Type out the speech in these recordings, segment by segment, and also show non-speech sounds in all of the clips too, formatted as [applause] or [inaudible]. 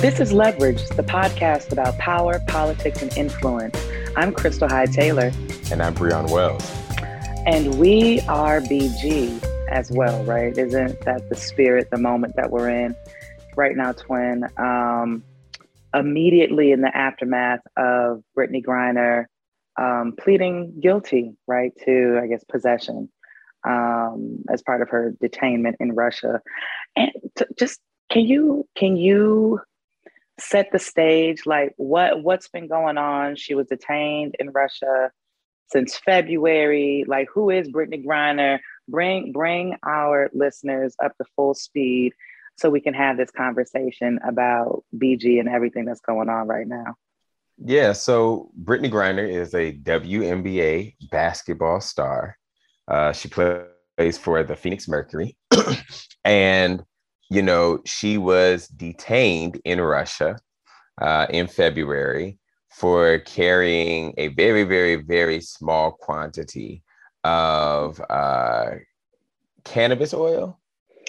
This is Leverage, the podcast about power, politics, and influence. I'm Crystal High Taylor. And I'm Breon Wells. And we are BG as well, right? Isn't that the spirit, the moment that we're in right now, twin? Um, immediately in the aftermath of Brittany Griner um, pleading guilty, right, to, I guess, possession um, as part of her detainment in Russia. And t- just can you can you set the stage like what what's been going on? She was detained in russia since february. Like who is brittany griner? Bring bring our listeners up to full speed so we can have this conversation about bg and everything that's going on right now. Yeah so brittany griner is a WNBA basketball star. Uh, she plays for the phoenix mercury. [clears throat] And you know, she was detained in Russia uh, in February for carrying a very, very, very small quantity of uh, cannabis oil.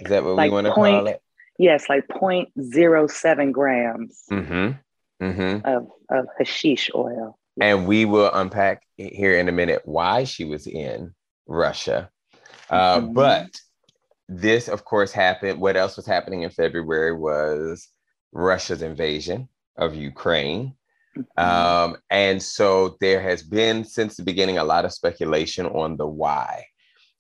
Is that what like we want to call it? Yes, like 0.07 grams mm-hmm. Mm-hmm. Of, of hashish oil. And we will unpack here in a minute why she was in Russia. Uh, mm-hmm. But this, of course, happened. What else was happening in February was Russia's invasion of Ukraine. Mm-hmm. Um, and so there has been, since the beginning, a lot of speculation on the why.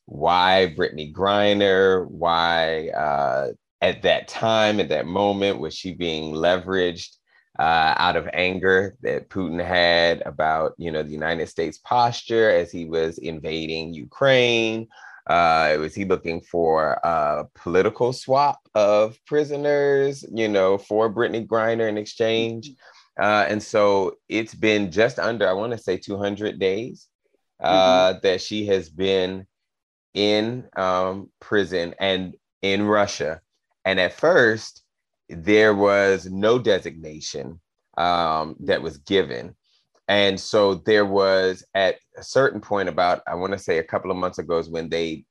Why Brittany Griner? Why uh, at that time, at that moment, was she being leveraged uh, out of anger that Putin had about, you know, the United States posture as he was invading Ukraine? Uh, was he looking for a political swap of prisoners, you know, for Brittany Griner in exchange? Mm-hmm. Uh, and so it's been just under, I want to say 200 days uh, mm-hmm. that she has been in um, prison and in Russia. And at first, there was no designation um, that was given. And so there was at a certain point, about I want to say a couple of months ago, is when they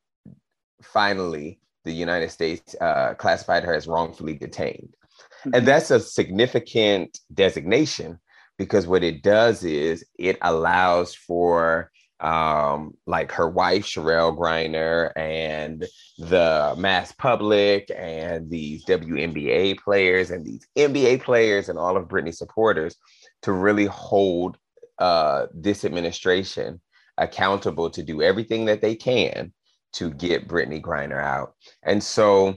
finally the United States uh, classified her as wrongfully detained. Mm-hmm. And that's a significant designation because what it does is it allows for um, like her wife, Cherelle Griner, and the mass public, and these WNBA players, and these NBA players, and all of Britney's supporters to really hold uh, this administration accountable to do everything that they can to get Brittany Griner out. And so,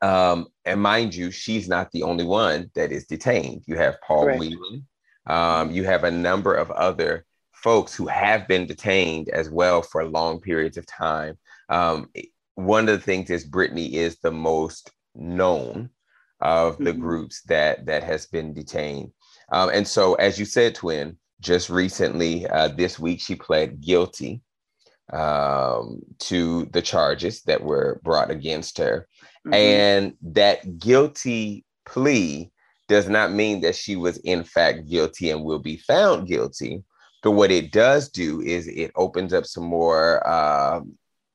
um, and mind you, she's not the only one that is detained. You have Paul right. Whelan. Um, you have a number of other folks who have been detained as well for long periods of time. Um, one of the things is Brittany is the most known of the mm-hmm. groups that that has been detained. Um, and so, as you said, Twin, just recently, uh, this week, she pled guilty um, to the charges that were brought against her. Mm-hmm. And that guilty plea does not mean that she was in fact guilty and will be found guilty. But what it does do is it opens up some more uh,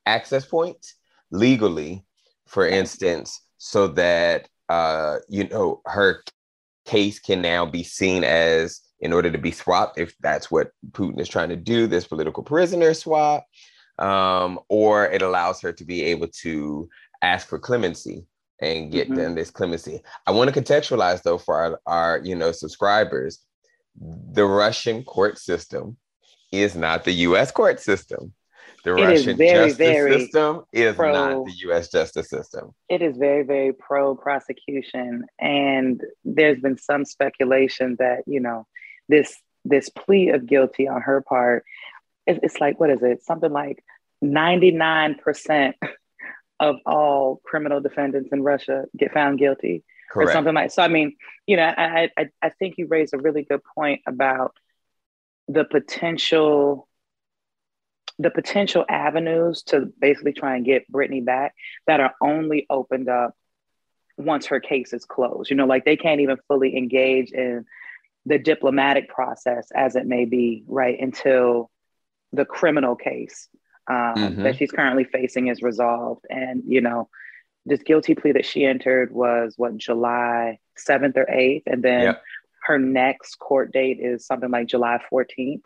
access points legally, for instance, so that uh, you know her case can now be seen as in order to be swapped, if that's what Putin is trying to do, this political prisoner swap, um, or it allows her to be able to ask for clemency and get mm-hmm. them this clemency. I want to contextualize though for our, our, you know subscribers, the Russian court system is not the U.S. court system. The it Russian very, justice very system is pro, not the U.S. justice system. It is very, very pro prosecution, and there's been some speculation that you know this this plea of guilty on her part it's like what is it something like 99% of all criminal defendants in russia get found guilty Correct. or something like so i mean you know I, I i think you raised a really good point about the potential the potential avenues to basically try and get brittany back that are only opened up once her case is closed. You know, like they can't even fully engage in the diplomatic process as it may be, right, until the criminal case um, mm-hmm. that she's currently facing is resolved. And, you know, this guilty plea that she entered was what, July 7th or 8th. And then yep. her next court date is something like July 14th.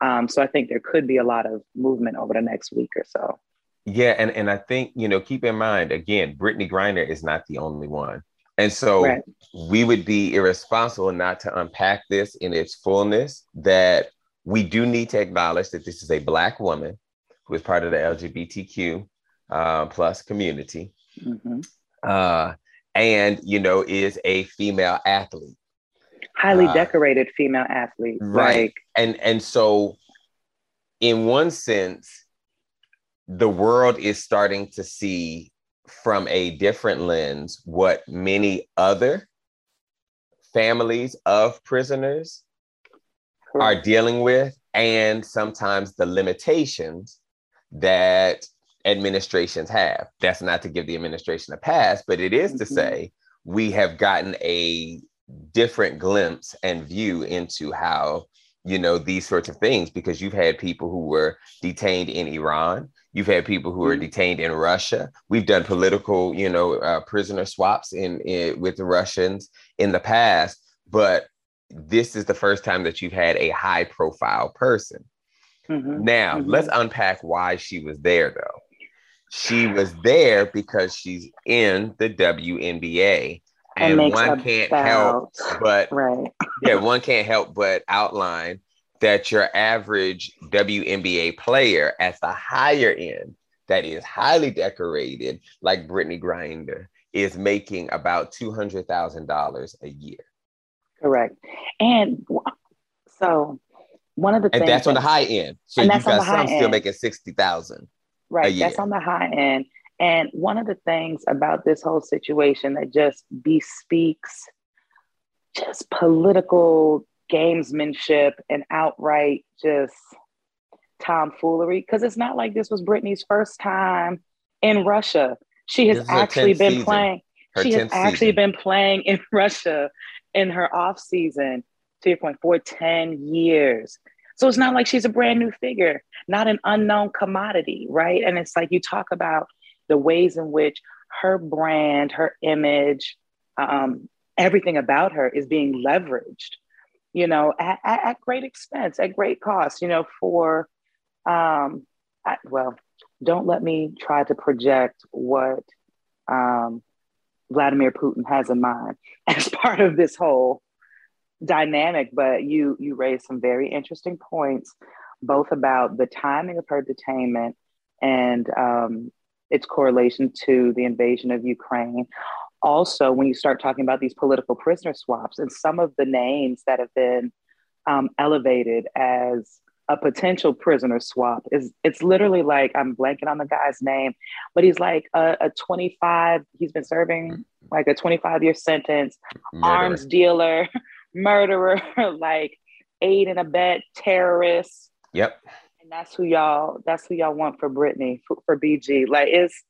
Um, so I think there could be a lot of movement over the next week or so. Yeah, and, and I think, you know, keep in mind, again, Brittany Griner is not the only one. And so right. we would be irresponsible not to unpack this in its fullness that we do need to acknowledge that this is a Black woman who is part of the LGBTQ uh, plus community. Mm-hmm. Uh, and, you know, is a female athlete. Highly uh, decorated female athlete. Right. Like, and, and so, in one sense, the world is starting to see from a different lens what many other families of prisoners are dealing with and sometimes the limitations that administrations have. That's not to give the administration a pass, but it is mm-hmm. to say we have gotten a different glimpse and view into how you know these sorts of things because you've had people who were detained in Iran You've had people who are mm-hmm. detained in Russia. We've done political, you know, uh, prisoner swaps in, in with the Russians in the past, but this is the first time that you've had a high profile person. Mm-hmm. Now, mm-hmm. let's unpack why she was there though. She was there because she's in the WNBA. And one can't help but right. [laughs] yeah, one can't help but outline that your average WNBA player at the higher end that is highly decorated, like Brittany Grinder, is making about $200,000 a year. Correct. And so one of the and that's on the high end. So you've got some still making 60,000. Right. That's on the high end. And one of the things about this whole situation that just bespeaks just political gamesmanship and outright just tomfoolery because it's not like this was Brittney's first time in Russia. She has actually been season. playing. Her she has actually season. been playing in [laughs] Russia in her off season. To your point, for ten years. So it's not like she's a brand new figure, not an unknown commodity, right? And it's like you talk about the ways in which her brand, her image, um, everything about her is being leveraged you know, at, at, great expense, at great cost, you know, for, um, I, well, don't let me try to project what um, Vladimir Putin has in mind [laughs] as part of this whole dynamic. But you you raised some very interesting points, both about the timing of her detainment and um, its correlation to the invasion of Ukraine also when you start talking about these political prisoner swaps and some of the names that have been um, elevated as a potential prisoner swap is it's literally like I'm blanking on the guy's name, but he's like a, a 25, he's been serving like a 25 year sentence, murderer. arms dealer, [laughs] murderer, [laughs] like aid and abet terrorist. Yep. And that's who y'all that's who y'all want for Brittany for, for BG. Like it's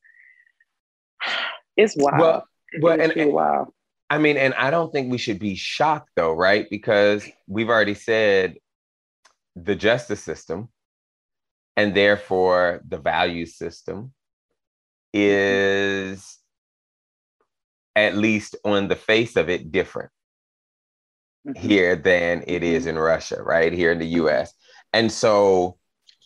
it's wild. Well, well, and, and wow. I mean, and I don't think we should be shocked though, right? Because we've already said the justice system and therefore the value system is at least on the face of it different mm-hmm. here than it is mm-hmm. in Russia, right? Here in the US. And so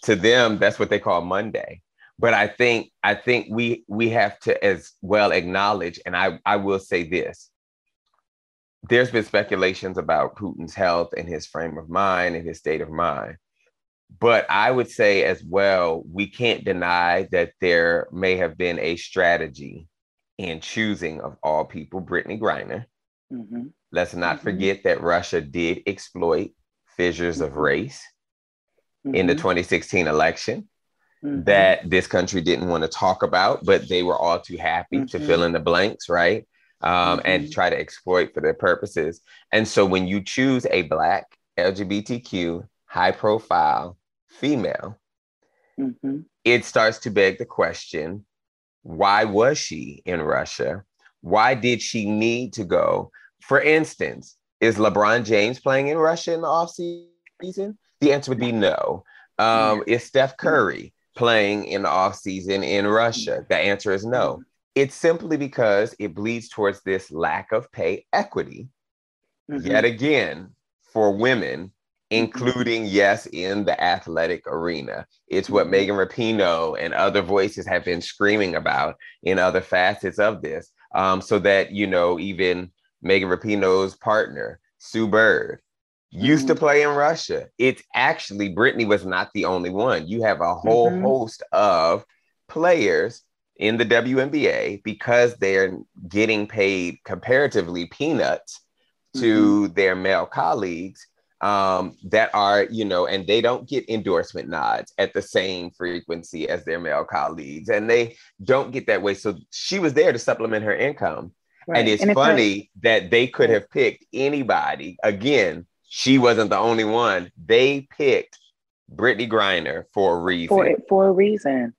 to them, that's what they call Monday but I think I think we we have to as well acknowledge, and I I will say this: there's been speculations about Putin's health and his frame of mind and his state of mind. But I would say as well, we can't deny that there may have been a strategy in choosing of all people brittany Griner. Mm-hmm. Let's not mm-hmm. forget that Russia did exploit fissures mm-hmm. of race in the mm-hmm. 2016 election mm-hmm. that this country didn't want to talk about, but they were all too happy mm-hmm. to fill in the blanks, right? Um, mm-hmm. And try to exploit for their purposes. And so when you choose a Black LGBTQ high profile female, mm-hmm. it starts to beg the question why was she in Russia? Why did she need to go? For instance, is LeBron James playing in Russia in the off season? The answer would be no. Um, is Steph Curry playing in the off season in Russia? The answer is no. it's simply because it bleeds towards this lack of pay equity. Mm-hmm. Yet again, for women, mm-hmm. including, yes, in the athletic arena. It's what mm-hmm. Megan Rapinoe and other voices have been screaming about in other facets of this. Um, so that, you know, even Megan Rapinoe's partner, Sue Bird, used mm-hmm. to play in Russia. It's actually, Brittany was not the only one. You have a whole mm-hmm. host of players in the WNBA because they're getting paid comparatively peanuts to mm-hmm. their male colleagues um, that are, you know, and they don't get endorsement nods at the same frequency as their male colleagues. And they don't get that way. So she was there to supplement her income. Right. And it's and funny that they could have picked anybody. Again, she wasn't the only one. They picked Brittany Griner for a reason. For, for a reason.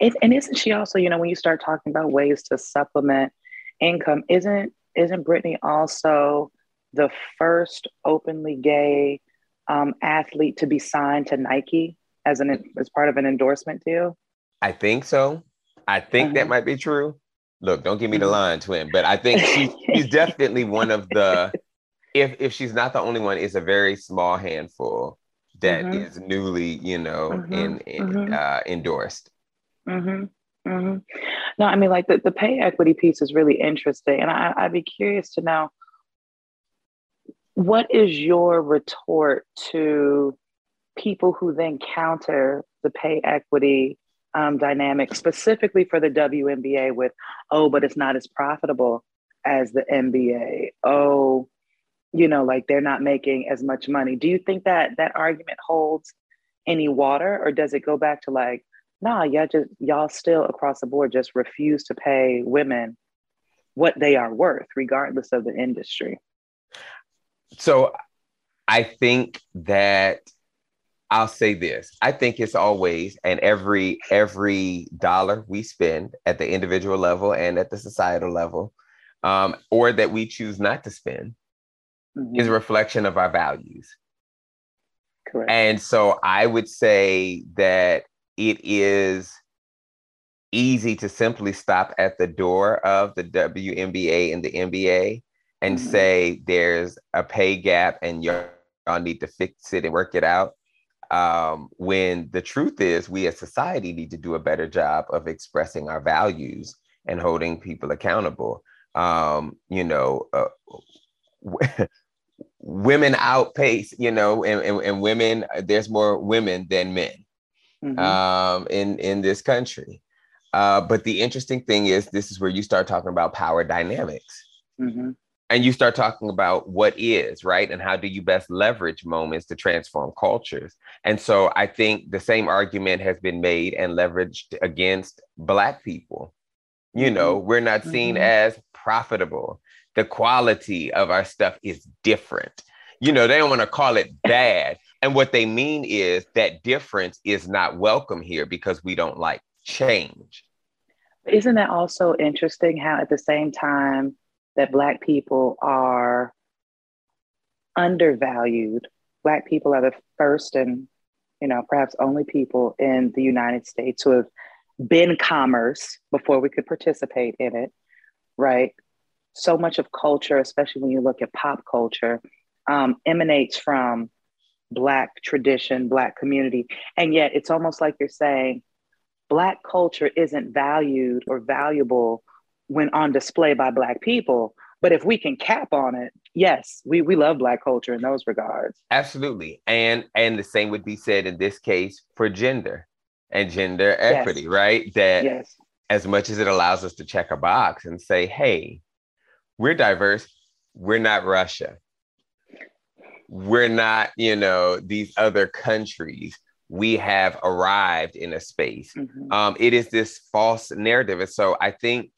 It, and isn't she also, you know, when you start talking about ways to supplement income, isn't isn't Brittney also the first openly gay um, athlete to be signed to Nike as an as part of an endorsement deal? I think so. I think uh-huh. that might be true. Look, don't give me the mm-hmm. line, twin, but I think she, she's [laughs] definitely one of the. If if she's not the only one, it's a very small handful that mm-hmm. is newly, you know, mm-hmm. in, in mm-hmm. uh, endorsed. Mm-hmm. Mm-hmm. No, I mean, like the, the pay equity piece is really interesting. And I, I'd be curious to know what is your retort to people who then counter the pay equity um, dynamic, specifically for the WNBA, with, oh, but it's not as profitable as the NBA. Oh, you know, like they're not making as much money. Do you think that that argument holds any water, or does it go back to like, nah, y'all just y'all still across the board just refuse to pay women what they are worth, regardless of the industry. So I think that I'll say this. I think it's always and every every dollar we spend at the individual level and at the societal level, um, or that we choose not to spend, mm-hmm. is a reflection of our values. Correct. And so I would say that it is easy to simply stop at the door of the WNBA and the NBA and mm-hmm. say there's a pay gap and y'all need to fix it and work it out. Um, when the truth is, we as society need to do a better job of expressing our values and holding people accountable. Um, you know, uh, [laughs] women outpace, you know, and, and, and women, there's more women than men mm-hmm. um, in in this country. Uh, but the interesting thing is, this is where you start talking about power dynamics. Mm-hmm. And you start talking about what is, right? And how do you best leverage moments to transform cultures? And so I think the same argument has been made and leveraged against Black people. You know, mm-hmm. we're not seen mm-hmm. as profitable. The quality of our stuff is different. You know, they don't want to call it bad, and what they mean is that difference is not welcome here because we don't like change. Isn't that also interesting how, at the same time that Black people are undervalued, Black people are the first and, you know, perhaps only people in the United States who have been commerce before we could participate in it, right? So much of culture, especially when you look at pop culture, um, emanates from Black tradition, Black community. And yet it's almost like you're saying Black culture isn't valued or valuable when on display by Black people. But if we can cap on it, yes, we, we love Black culture in those regards. Absolutely. And and the same would be said in this case for gender and gender equity, yes. right? That yes. as much as it allows us to check a box and say, hey, we're diverse, we're not Russia we're not, you know, these other countries. We have arrived in a space. Mm-hmm. Um, it is this false narrative. And so I think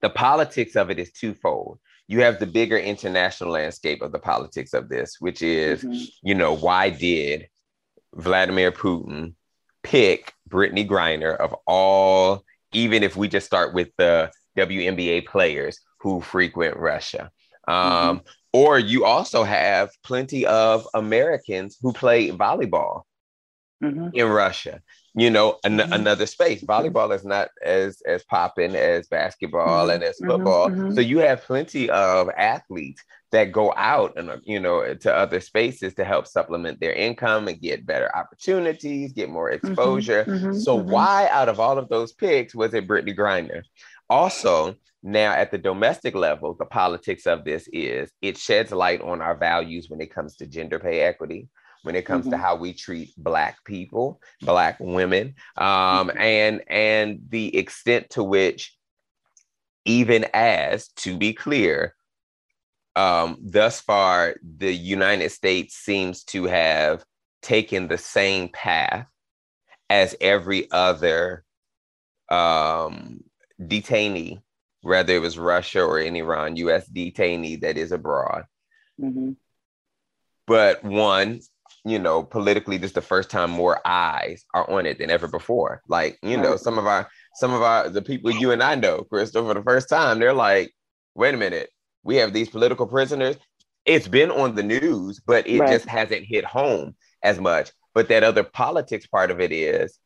the politics of it is twofold. You have the bigger international landscape of the politics of this, which is, mm-hmm. you know, why did Vladimir Putin pick Brittany Griner of all, even if we just start with the WNBA players who frequent Russia? Um, mm-hmm. Or you also have plenty of Americans who play volleyball mm-hmm. in Russia. You know, an- mm-hmm. another space. Volleyball is not as as popping as basketball mm-hmm. and as mm-hmm. football. Mm-hmm. So you have plenty of athletes that go out and you know to other spaces to help supplement their income and get better opportunities, get more mm-hmm. exposure. So why out of all of those picks was it Brittany Griner? Also, now, at the domestic level, the politics of this is it sheds light on our values when it comes to gender pay equity, when it comes mm-hmm. to how we treat Black people, Black women, um, mm-hmm. and and the extent to which, even as to be clear, um, thus far the United States seems to have taken the same path as every other um, detainee whether it was Russia or in Iran, US detainee that is abroad. Mm-hmm. But one, you know, politically, this is the first time more eyes are on it than ever before. Like, you know, some of our, some of our, the people you and I know, Crystal, for the first time, they're like, wait a minute, we have these political prisoners. It's been on the news, but it right. just hasn't hit home as much. But that other politics part of it is,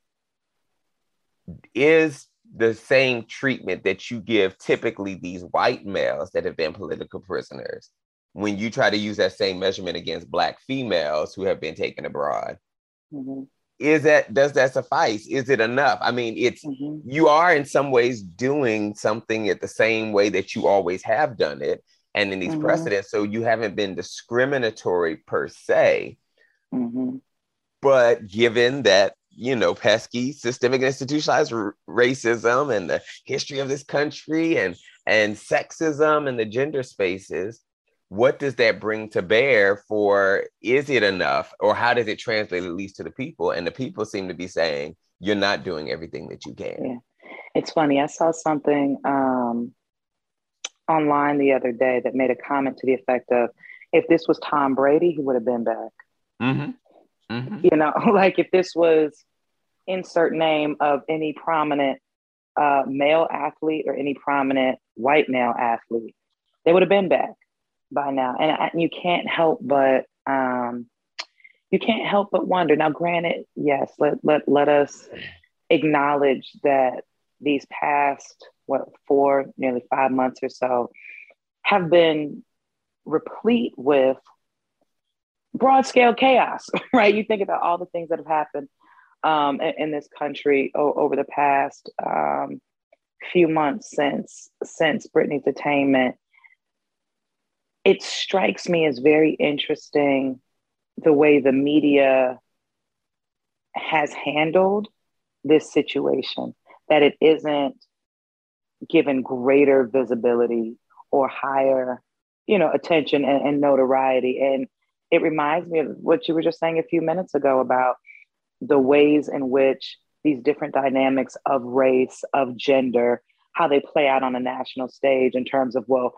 is the same treatment that you give typically these white males that have been political prisoners when you try to use that same measurement against black females who have been taken abroad mm-hmm. is that does that suffice is it enough i mean it's mm-hmm. you are in some ways doing something at the same way that you always have done it and in these mm-hmm. precedents so you haven't been discriminatory per se mm-hmm. but given that you know, pesky systemic institutionalized r- racism and the history of this country and and sexism and the gender spaces what does that bring to bear for is it enough? Or how does it translate at least to the people? And the people seem to be saying you're not doing everything that you can. Yeah. It's funny i saw something um, online the other day that made a comment to the effect of if this was tom brady he would have been back. Mm-hmm. Mm-hmm. You know, [laughs] like if this was insert name of any prominent uh, male athlete or any prominent white male athlete, they would have been back by now. And, you can't help but um, you can't help but wonder. Now, granted, yes, let let let us acknowledge that these past what four, nearly five months or so have been replete with broad scale chaos, [laughs] right? You think about all the things that have happened um, in, in, this country o- over the past um, few months since since Brittney's detainment. It strikes me as very interesting the way the media has handled this situation. That it isn't given greater visibility or higher, you know, attention and, and notoriety. And it reminds me of what you were just saying a few minutes ago about the ways in which these different dynamics of race, of gender, how they play out on a national stage in terms of, well,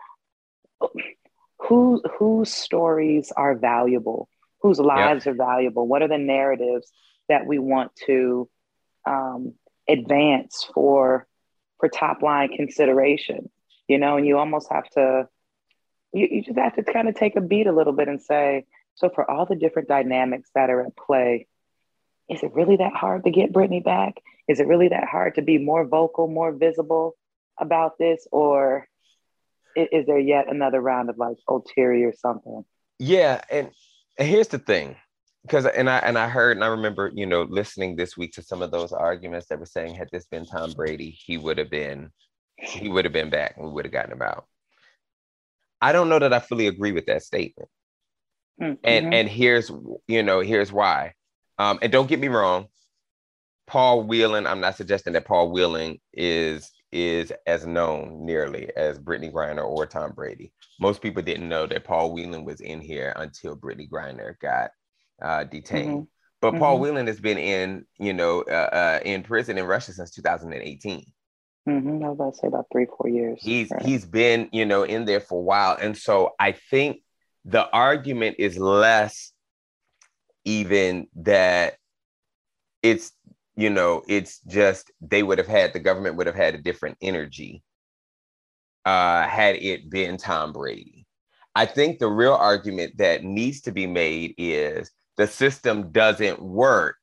who, whose stories are valuable, whose lives are valuable, what are the narratives that we want to um, advance for for top line consideration, you know, and you almost have to you, you just have to kind of take a beat a little bit and say, so, for all the different dynamics that are at play, is it really that hard to get Brittany back? Is it really that hard to be more vocal, more visible about this? Or is there yet another round of like ulterior something? Yeah. And, and here's the thing because and I and I heard and I remember you know listening this week to some of those arguments that were saying had this been Tom Brady he would have been he would have been back and we would have gotten him out. I don't know that I fully agree with that statement. Mm-hmm. And and here's you know here's why. Um, and don't get me wrong, Paul Whelan. I'm not suggesting that Paul Whelan is is as known nearly as Brittany Griner or Tom Brady. Most people didn't know that Paul Whelan was in here until Brittany Griner got uh, detained. Mm-hmm. But mm-hmm. Paul Whelan has been in, you know, uh, uh, in prison in Russia since 2018. Mm-hmm. I was about to say about three, four years. He's right. he's been, you know, in there for a while, and so I think the argument is less even that it's you know it's just they would have had the government would have had a different energy uh, had it been tom brady. I think the real argument that needs to be made is the system doesn't work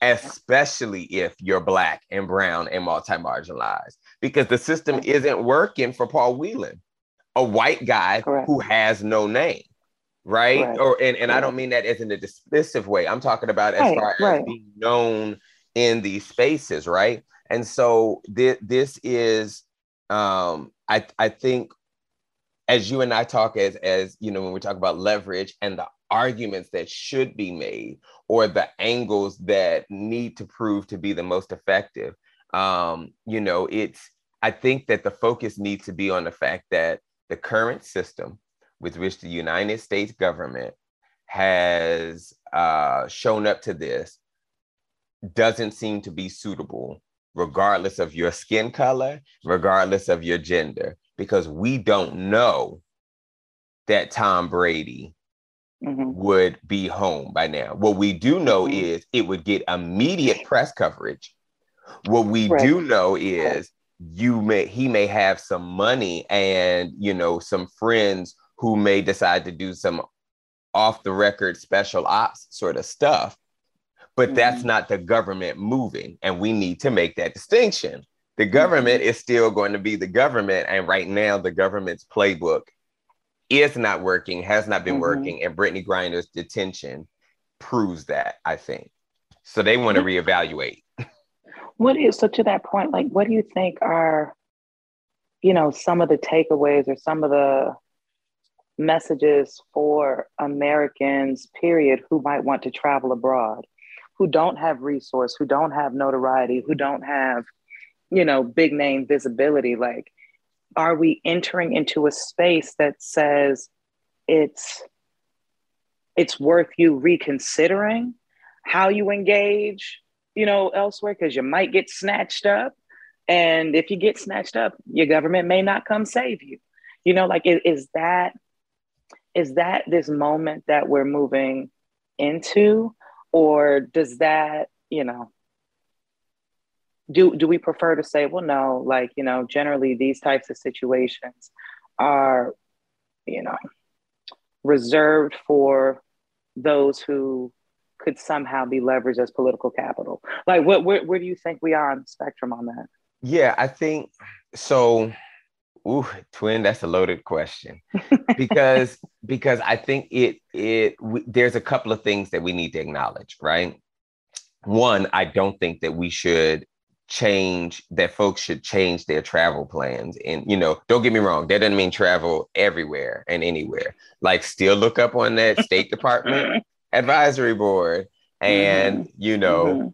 especially if you're black and brown and multi-marginalized, because the system isn't working for Paul Whelan, a white guy Correct. who has no name. Right. Correct. Or and, and I don't mean that as in a dismissive way. I'm talking about as right, far right. as being known in these spaces, right? And so th- this is um I I think as you and I talk as as you know when we talk about leverage and the arguments that should be made or the angles that need to prove to be the most effective um you know it's i think that the focus needs to be on the fact that the current system with which the united states government has uh, shown up to this doesn't seem to be suitable regardless of your skin color regardless of your gender because we don't know that Tom Brady mm-hmm. would be home by now. What we do know mm-hmm. is it would get immediate press coverage. What we right. do know is you may he may have some money and you know some friends who may decide to do some off the record special ops sort of stuff but mm-hmm. that's not the government moving and we need to make that distinction the government is still going to be the government. And right now, the government's playbook is not working, has not been mm-hmm. working. And brittany Griner's detention proves that, I think. So they want to reevaluate. What is, so to that point, like, what do you think are, you know, some of the takeaways or some of the messages for Americans, period, who might want to travel abroad, who don't have resource, who don't have notoriety, who don't have you know, big name visibility. Like, are we entering into a space that says it's it's worth you reconsidering how you engage, you know, elsewhere because you might get snatched up. And if you get snatched up, your government may not come save you. You know, like is, is that is that this moment that we're moving into, or does that, you know, do do we prefer to say well no like you know generally these types of situations are you know reserved for those who could somehow be leveraged as political capital. Like what where, where do you think we are on the spectrum on that? Yeah i think so Ooh, twin, that's a loaded question. [laughs] Because because I think it it we, there's a couple of things that we need to acknowledge, right? One, I don't think that we should change that folks should change their travel plans. And you know don't get me wrong that doesn't mean travel everywhere and anywhere. Like still look up on that state department [laughs] advisory board and mm-hmm. you know mm-hmm.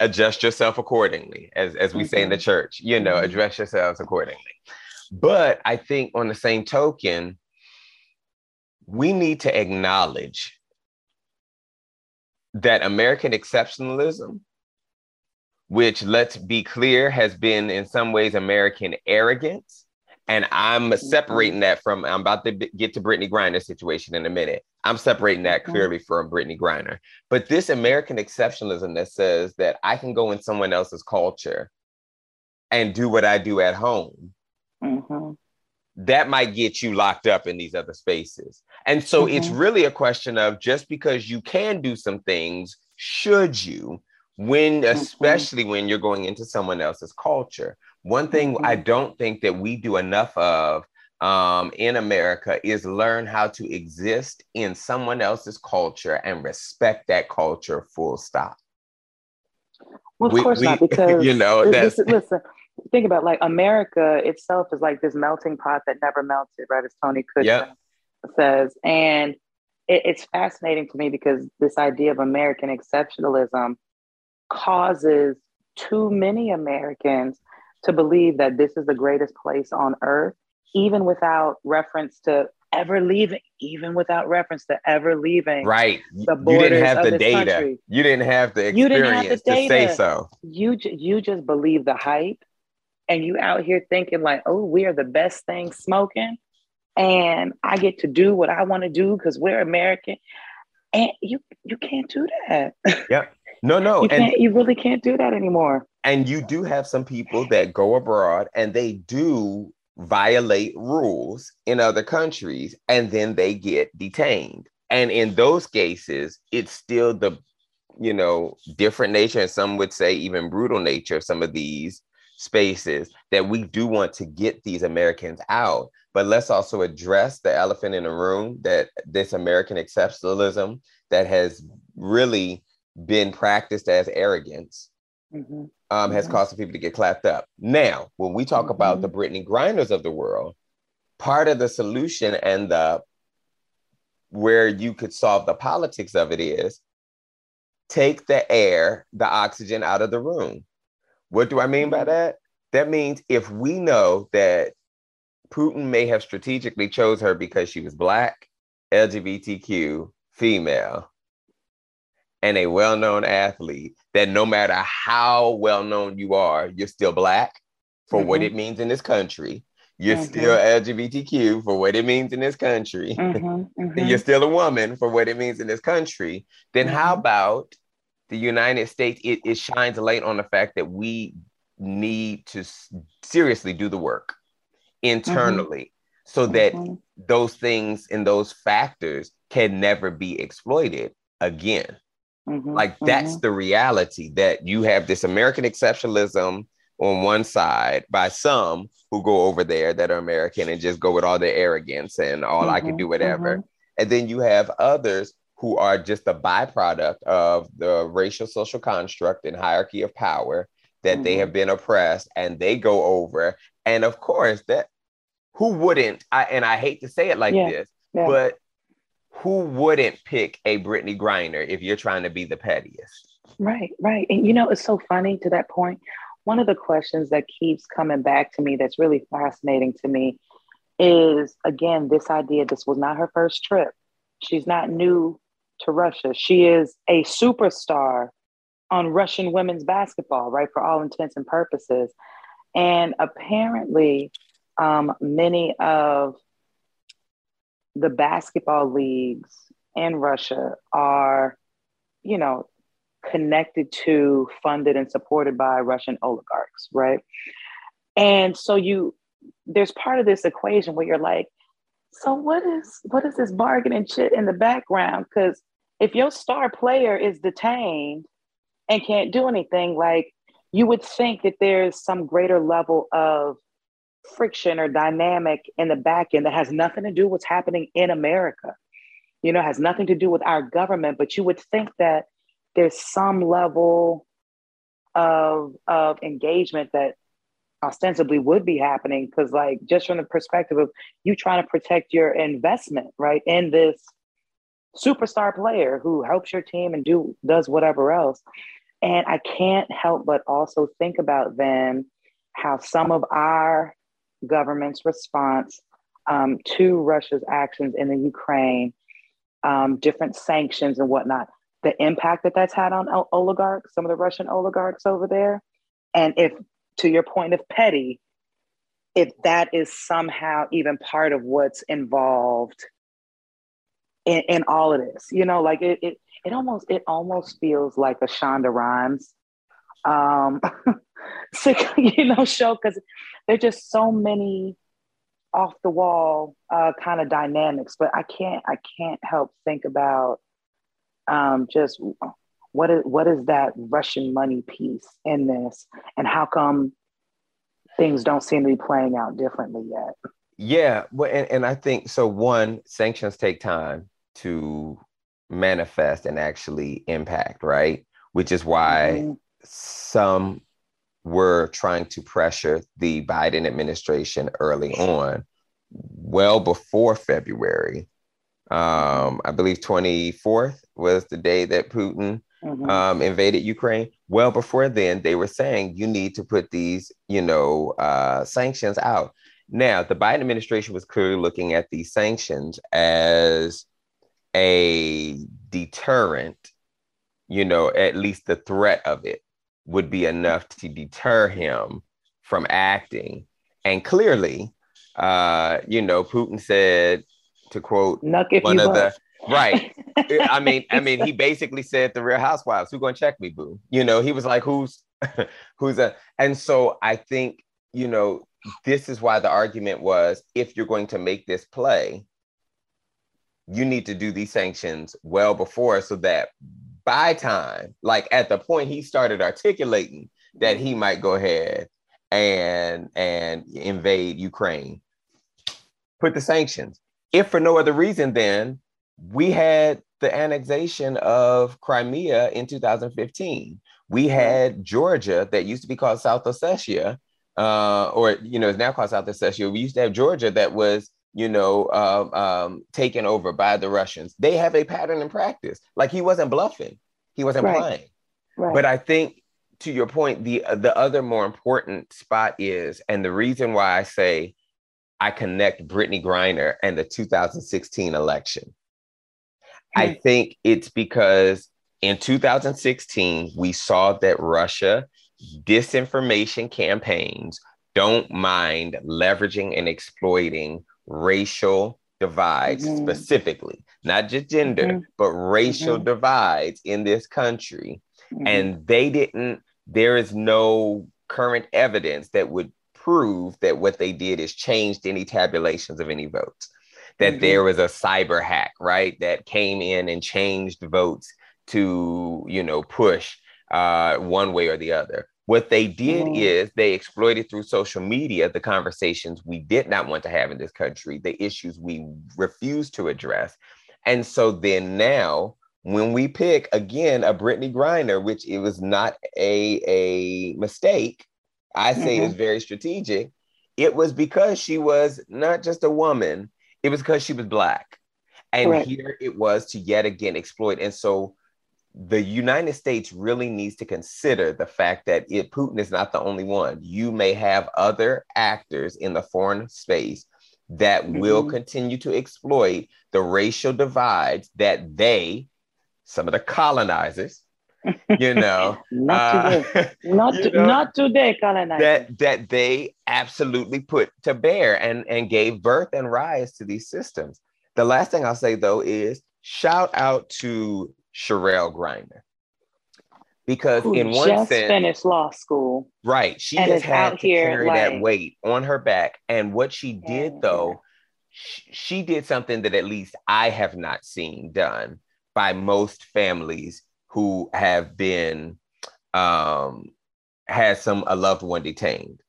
adjust yourself accordingly as as we mm-hmm. say in the mm-hmm. church you know mm-hmm. address yourselves accordingly but i think on the same token we need to acknowledge that american exceptionalism which let's be clear has been in some ways American arrogance. And I'm mm-hmm. separating that from, I'm about to get to brittany grinder situation in a minute. I'm separating that mm-hmm. clearly from Brittany Griner. But this American exceptionalism that says that I can go in someone else's culture and do what I do at home, mm-hmm. that might get you locked up in these other spaces. And so mm-hmm. it's really a question of just because you can do some things, should you? when mm-hmm. especially mm-hmm. when you're going into someone else's culture one thing mm-hmm. i don't think that we do enough of um, in america is learn how to exist in someone else's culture and respect that culture full stop well of we, course we, not [laughs] because you know this, listen think about like america itself is like this melting pot that never melted right as tony Kushner yep. says and it, it's fascinating to me because this idea of american exceptionalism causes too many Americans to believe that this is the greatest place on earth, even without reference to ever leaving, even without reference to ever leaving. Right. The borders you didn't have the data. Country. You didn't have the experience the to say so. You you just believe the hype, and you out here thinking like, oh, we are the best thing smoking, and I get to do what I want to do because we're American, and you you can't do that. [laughs] Yep. No, no. You, and, you really can't do that anymore. And you do have some people that go abroad and they do violate rules in other countries and then they get detained. And in those cases, it's still the you know, different nature, and some would say even brutal nature of some of these spaces, that we do want to get these Americans out. But let's also address the elephant in the room that this American exceptionalism that has really been practiced as arrogance mm-hmm. Um, has mm-hmm. caused people to get clapped up. Now, when we talk mm-hmm. about the Brittney Grinders of the world, part of the solution and the where you could solve the politics of it is take the air, the oxygen out of the room. What do I mean by mm-hmm. that? That means if we know that Putin may have strategically chose her because she was black, LGBTQ, female, and a well-known athlete, that no matter how well-known you are, you're still black for mm-hmm. what it means in this country. You're mm-hmm. still LGBTQ for what it means in this country. Mm-hmm, [laughs] mm-hmm. you're still a woman for what it means in this country. Then how mm-hmm. about the United States? It, it shines a light on the fact that we need to seriously do the work internally so that those things and those factors can never be exploited again. Mm-hmm, like that's mm-hmm. the reality that you have this American exceptionalism on one side by some who go over there that are American and just go with all their arrogance and all mm-hmm, I can mm-hmm, do whatever. Mm-hmm. And then you have others who are just a byproduct of the racial social construct and hierarchy of power that they have mm-hmm. been oppressed and they go over. And of course, that who wouldn't, I, and I hate to say it like yeah, this, yeah. but who wouldn't pick a Brittany Griner if you're trying to be the pettiest? Right, right. And you know, it's so funny to that point. one of the questions that keeps coming back to me that's really fascinating to me is again this idea this was not her first trip she's not new to russia she is a superstar on russian women's basketball right for all intents and purposes and apparently um, many of the basketball leagues in russia are you know connected to, funded, and supported by Russian oligarchs, right? And so you, there's part of this equation where you're like, so what is what is this bargaining shit in the background? Because if your star player is detained and can't do anything, like you would think that there's some greater level of friction or dynamic in the back end that has nothing to do with what's happening in America. You know, has nothing to do with our government, but you would think that there's some level of of engagement that ostensibly would be happening because like just from the perspective of you trying to protect your investment right in this superstar player who helps your team and do does whatever else and i can't help but also think about then how some of our government's response um, to russia's actions in the ukraine um, different sanctions and whatnot the impact that that's had on oligarchs, some of the Russian oligarchs over there. And if, to your point of petty, if that is somehow even part of what's involved in, in all of this, you know, like it, it, it almost, it almost feels like a Shonda Rhimes, um, [laughs] [laughs] you know, show because there's just so many off the wall uh, kind of dynamics. But I can't, I can't help think about um, just what is what is that Russian money piece in this, and how come things don't seem to be playing out differently yet? Yeah, well, and, and I think so. One, sanctions take time to manifest and actually impact, right? Which is why mm-hmm. some were trying to pressure the Biden administration early on, well before February, um, I believe 24th was the day that Putin mm-hmm. um, invaded Ukraine. Well, before then, they were saying you need to put these, you know, uh, sanctions out. Now, the Biden administration was clearly looking at these sanctions as a deterrent, you know, at least the threat of it would be enough to deter him from acting. And clearly, uh, you know, Putin said, to quote one of the [laughs] right. I mean, I mean, he [laughs] basically said the Real Housewives, "Who gonna check me, boo?" You know, he was like, "Who's, [laughs] who's a?" And so I think you know this is why the argument was, if you're going to make this play, you need to do these sanctions well before, so that by time, like at the point he started articulating that he might go ahead and and invade Ukraine, put the sanctions. If for no other reason, then we had the annexation of Crimea in 2015. We had Georgia that used to be called South Ossetia, uh, or you know, is now called South Ossetia. We used to have Georgia that was you know, uh, um, taken over by the Russians. They have a pattern in practice. Like he wasn't bluffing, he wasn't right. playing. Right. But I think, to your point, the the other more important spot is, and the reason why I say I connect Brittney Griner and the 2016 election. I hmm. think it's because in 2016 we saw that Russia disinformation campaigns don't mind leveraging and exploiting racial divides mm-hmm. specifically, not just gender, mm-hmm. but racial mm-hmm. divides in this country. Mm-hmm. And they didn't, there is no current evidence that would prove that what they did is changed any tabulations of any votes. That mm-hmm. there was a cyber hack, right? That came in and changed votes to, you know, push uh, one way or the other. What they did mm. is they exploited through social media the conversations we did not want to have in this country, the issues we refused to address. And so then now, when we pick again a Brittney Griner, which it was not a, a mistake, I say mm-hmm. is very strategic, it was because she was not just a woman, it was because she was Black. And Correct. here it was to yet again exploit. And so the United States really needs to consider the fact that it, Putin is not the only one. You may have other actors in the foreign space that mm-hmm. will continue to exploit the racial divides that they, some of the colonizers, [laughs] you know, not uh, today, [laughs] not, know, not today, colonizers that that they absolutely put to bear and and gave birth and rise to these systems. The last thing I'll say though is shout out to Cherelle Griner. Because Who in one just sense, finished law school, right? She has had to carry like, that weight on her back, and what she did yeah, though, she, she did something that at least I have not seen done by most families who have been um, had some a loved one detained.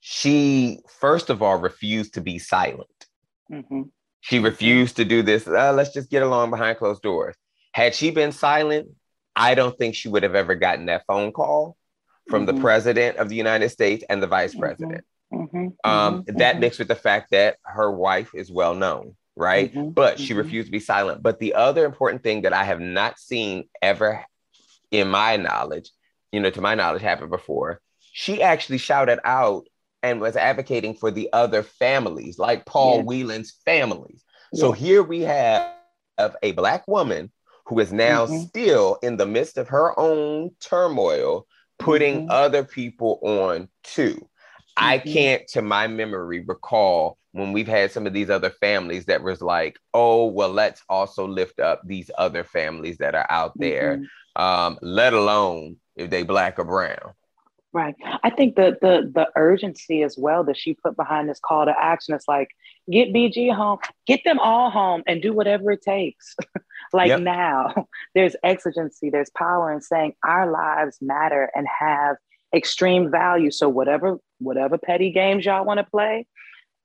She first of all refused to be silent. Mm-hmm. She refused to do this. Uh, let's just get along behind closed doors. Had she been silent, I don't think she would have ever gotten that phone call from mm-hmm. the president of the United States and the vice mm-hmm. president. Mm-hmm. Um, mm-hmm. that mixed with the fact that her wife is well known, right? Mm-hmm. But she mm-hmm. refused to be silent. But the other important thing that I have not seen ever, in my knowledge, you know, to my knowledge, happen before, she actually shouted out and was advocating for the other families, like Paul yeah. Whelan's families. Yeah. So here we have a black woman who is now mm-hmm. still in the midst of her own turmoil, putting mm-hmm. other people on too. Mm-hmm. I can't, to my memory, recall when we've had some of these other families that was like, oh, well, let's also lift up these other families that are out there, mm-hmm. um, let alone if they black or brown. Right. I think the the the urgency as well that she put behind this call to action is like get BG home, get them all home and do whatever it takes. [laughs] like yep. now, [laughs] there's exigency, there's power in saying our lives matter and have extreme value. So whatever whatever petty games y'all want to play,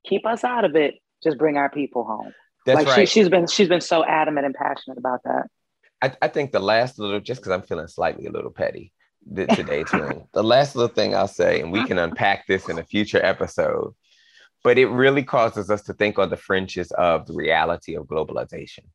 keep us out of it. Just bring our people home. That's like right. she, she's been she's been so adamant and passionate about that. I, I think the last little, just because I'm feeling slightly a little petty, today [laughs] too. the last little thing I'll say, and we can unpack this in a future episode, but it really causes us to think on the fringes of the reality of globalization.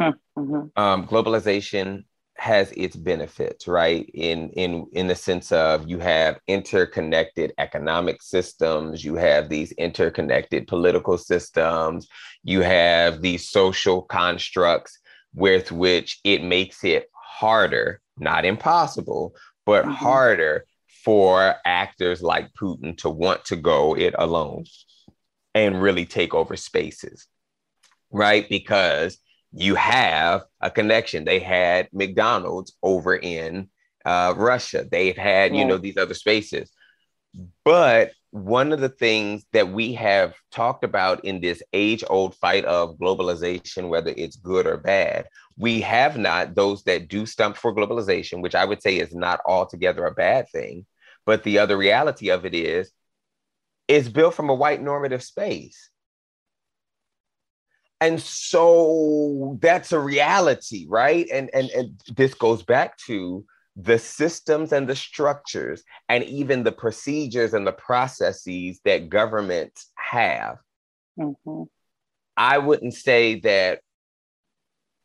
Mm-hmm. Um, globalization has its benefits, right? In in in the sense of you have interconnected economic systems, you have these interconnected political systems, you have these social constructs with which it makes it harder not impossible, but mm-hmm. harder for actors like Putin to want to go it alone and really take over spaces, right? Because you have a connection. They had McDonald's over in uh, Russia. They've had, you know, these other spaces. But one of the things that we have talked about in this age old fight of globalization, whether it's good or bad, we have not, those that do stump for globalization, which I would say is not altogether a bad thing. But the other reality of it is, it's built from a white normative space. And so that's a reality, right? And, and, and this goes back to the systems and the structures and even the procedures and the processes that governments have. Mm-hmm. I wouldn't say that,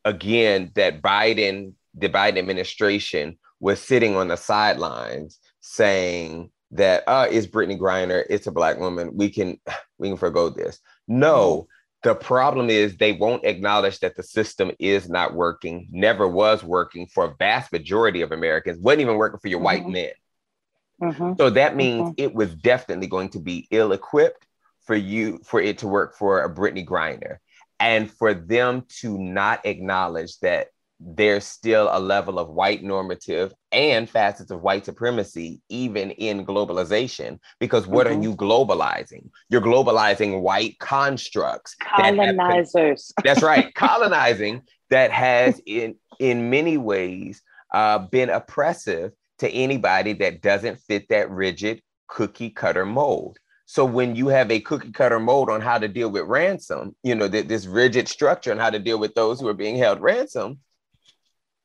again, that Biden, the Biden administration was sitting on the sidelines saying that, uh, it's Brittney Griner, it's a black woman, we can, [sighs] we can forego this. No, the problem is they won't acknowledge that the system is not working, never was working for a vast majority of Americans, wasn't even working for your mm-hmm. white men. Mm-hmm. So that means mm-hmm. it was definitely going to be ill equipped for you, for it to work for a Brittney Griner. And for them to not acknowledge that there's still a level of white normative and facets of white supremacy, even in globalization. Because what mm-hmm. are you globalizing? You're globalizing white constructs. Colonizers. That have, [laughs] that's right, colonizing that has, in in many ways, uh, been oppressive to anybody that doesn't fit that rigid cookie cutter mold. So when you have a cookie cutter mold on how to deal with ransom, you know, th- this rigid structure on how to deal with those who are being held ransom,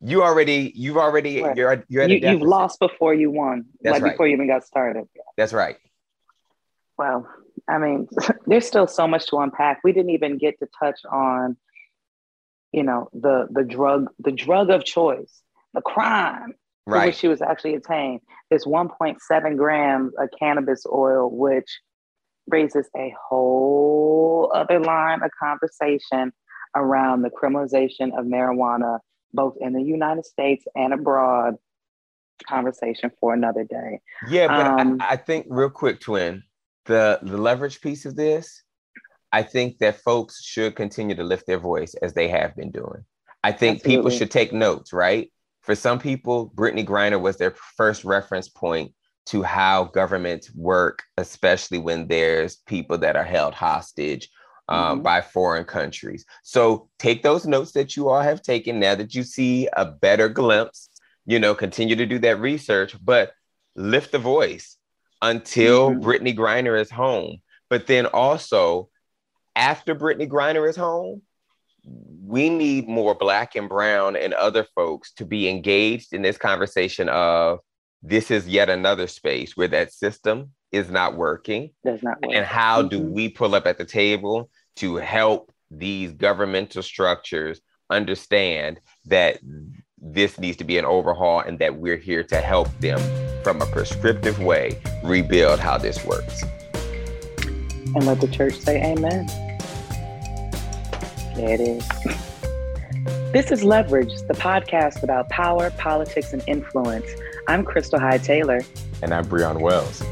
you already you've already right. you're you're at you, have lost before you won That's like right. before you even got started That's right. Well, I mean, [laughs] there's still so much to unpack. We didn't even get to touch on, you know, the the drug the drug of choice, the crime right. which she was actually attained. This 1.7 grams of cannabis oil, which raises a whole other line of conversation around the criminalization of marijuana both in the United States and abroad. Conversation for another day. Yeah, but um, I, I think real quick, twin, the the leverage piece of this, I think that folks should continue to lift their voice as they have been doing. I think Absolutely. people should take notes, right? For some people, Brittney Griner was their first reference point to how governments work, especially when there's people that are held hostage um, mm-hmm. by foreign countries. So take those notes that you all have taken now that you see a better glimpse, you know, continue to do that research, but lift the voice until mm-hmm. Brittney Griner is home. But then also, after Brittney Griner is home, we need more Black and Brown and other folks to be engaged in this conversation of this is yet another space where that system is not working. Does not work. And how mm-hmm. do we pull up at the table to help these governmental structures understand that this needs to be an overhaul and that we're here to help them from a prescriptive way rebuild how this works. And let the church say amen. There it is. [laughs] This is Leverage, the podcast about power, politics, and influence. I'm Crystal Hyde Taylor. And I'm Breon Wells.